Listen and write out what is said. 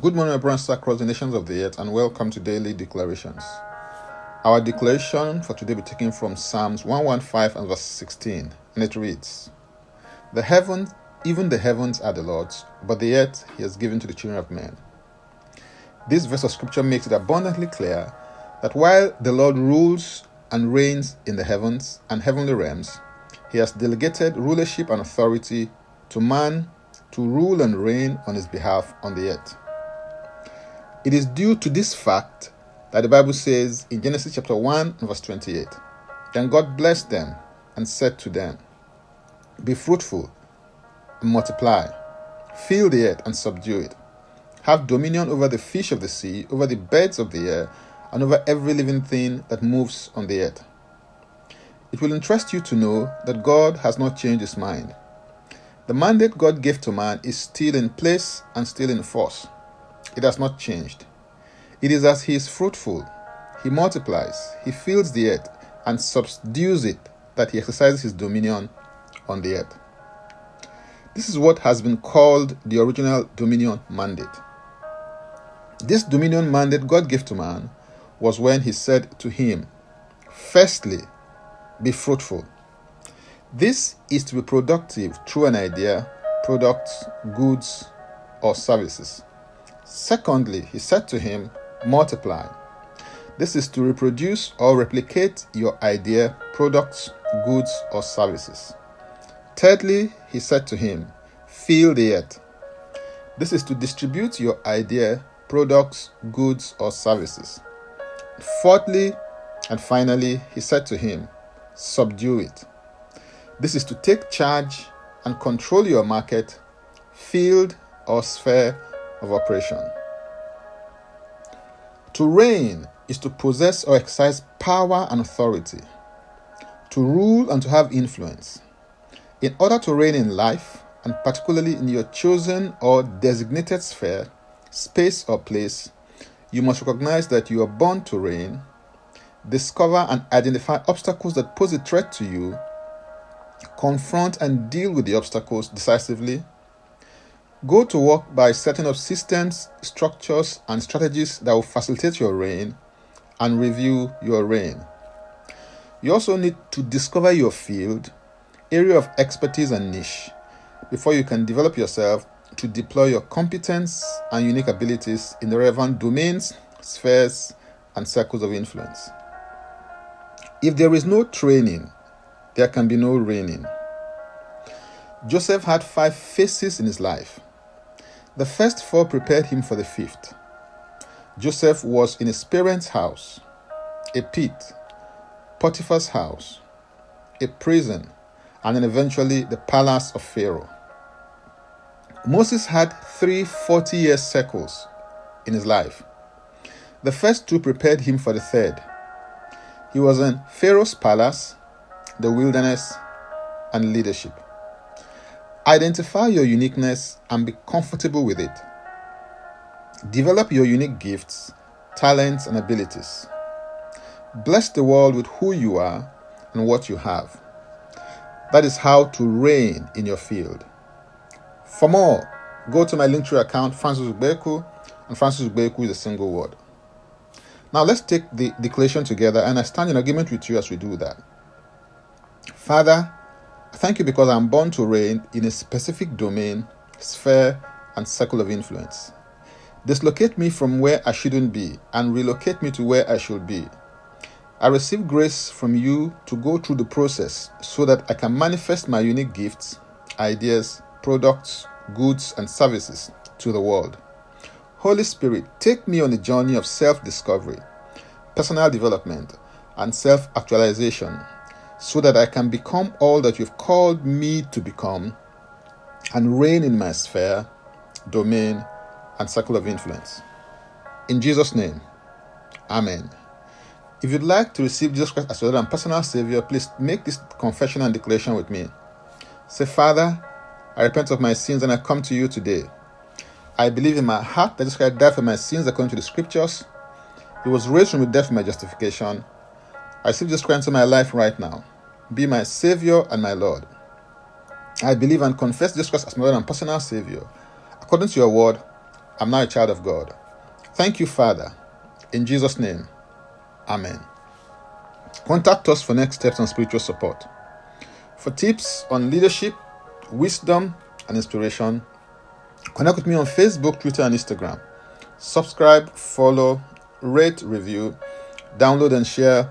Good morning, my brothers across the nations of the earth, and welcome to Daily Declarations. Our declaration for today will be taken from Psalms 115 and verse 16, and it reads The heavens, even the heavens are the Lord's, but the earth he has given to the children of men. This verse of scripture makes it abundantly clear that while the Lord rules and reigns in the heavens and heavenly realms, he has delegated rulership and authority to man to rule and reign on his behalf on the earth. It is due to this fact that the Bible says in Genesis chapter 1 verse 28 Then God blessed them and said to them, Be fruitful and multiply, fill the earth and subdue it, have dominion over the fish of the sea, over the birds of the air, and over every living thing that moves on the earth. It will interest you to know that God has not changed his mind. The mandate God gave to man is still in place and still in force. It has not changed. It is as he is fruitful, he multiplies, he fills the earth, and subdues it that he exercises his dominion on the earth. This is what has been called the original dominion mandate. This dominion mandate God gave to man was when he said to him, Firstly, be fruitful. This is to be productive through an idea, products, goods, or services. Secondly, he said to him, Multiply. This is to reproduce or replicate your idea, products, goods, or services. Thirdly, he said to him, Fill the earth. This is to distribute your idea, products, goods, or services. Fourthly, and finally, he said to him, Subdue it. This is to take charge and control your market, field, or sphere of operation. To reign is to possess or exercise power and authority, to rule and to have influence. In order to reign in life, and particularly in your chosen or designated sphere, space, or place, you must recognize that you are born to reign, discover and identify obstacles that pose a threat to you, confront and deal with the obstacles decisively, go to work by setting up systems, structures, and strategies that will facilitate your reign, and review your reign. You also need to discover your field, area of expertise, and niche before you can develop yourself to deploy your competence and unique abilities in the relevant domains, spheres, and circles of influence. If there is no training, there can be no reigning. Joseph had five phases in his life. The first four prepared him for the fifth. Joseph was in his parents' house, a pit, Potiphar's house, a prison, and then eventually the palace of Pharaoh. Moses had three 40 year cycles in his life. The first two prepared him for the third. He was in Pharaoh's palace, the wilderness, and leadership. Identify your uniqueness and be comfortable with it. Develop your unique gifts, talents, and abilities. Bless the world with who you are and what you have. That is how to reign in your field. For more, go to my Linktree account, Francis Ubeku, and Francis Ubeku is a single word. Now let's take the declaration together, and I stand in agreement with you as we do that. Father, thank you because I'm born to reign in a specific domain, sphere, and circle of influence. Dislocate me from where I shouldn't be and relocate me to where I should be. I receive grace from you to go through the process so that I can manifest my unique gifts, ideas, products, goods, and services to the world. Holy Spirit, take me on a journey of self discovery, personal development, and self actualization so that I can become all that you've called me to become and reign in my sphere, domain, and circle of influence. In Jesus' name, Amen. If you'd like to receive Jesus Christ as your Lord and personal Savior, please make this confession and declaration with me. Say, Father, I repent of my sins and I come to you today. I believe in my heart that Jesus Christ died for my sins according to the scriptures. He was raised from the death for my justification. I receive Jesus Christ into my life right now. Be my Savior and my Lord. I believe and confess Jesus Christ as my Lord and personal Savior. According to your word, I'm now a child of God. Thank you, Father. In Jesus' name, Amen. Contact us for next steps and spiritual support. For tips on leadership, wisdom, and inspiration, connect with me on Facebook, Twitter, and Instagram. Subscribe, follow, rate, review, download, and share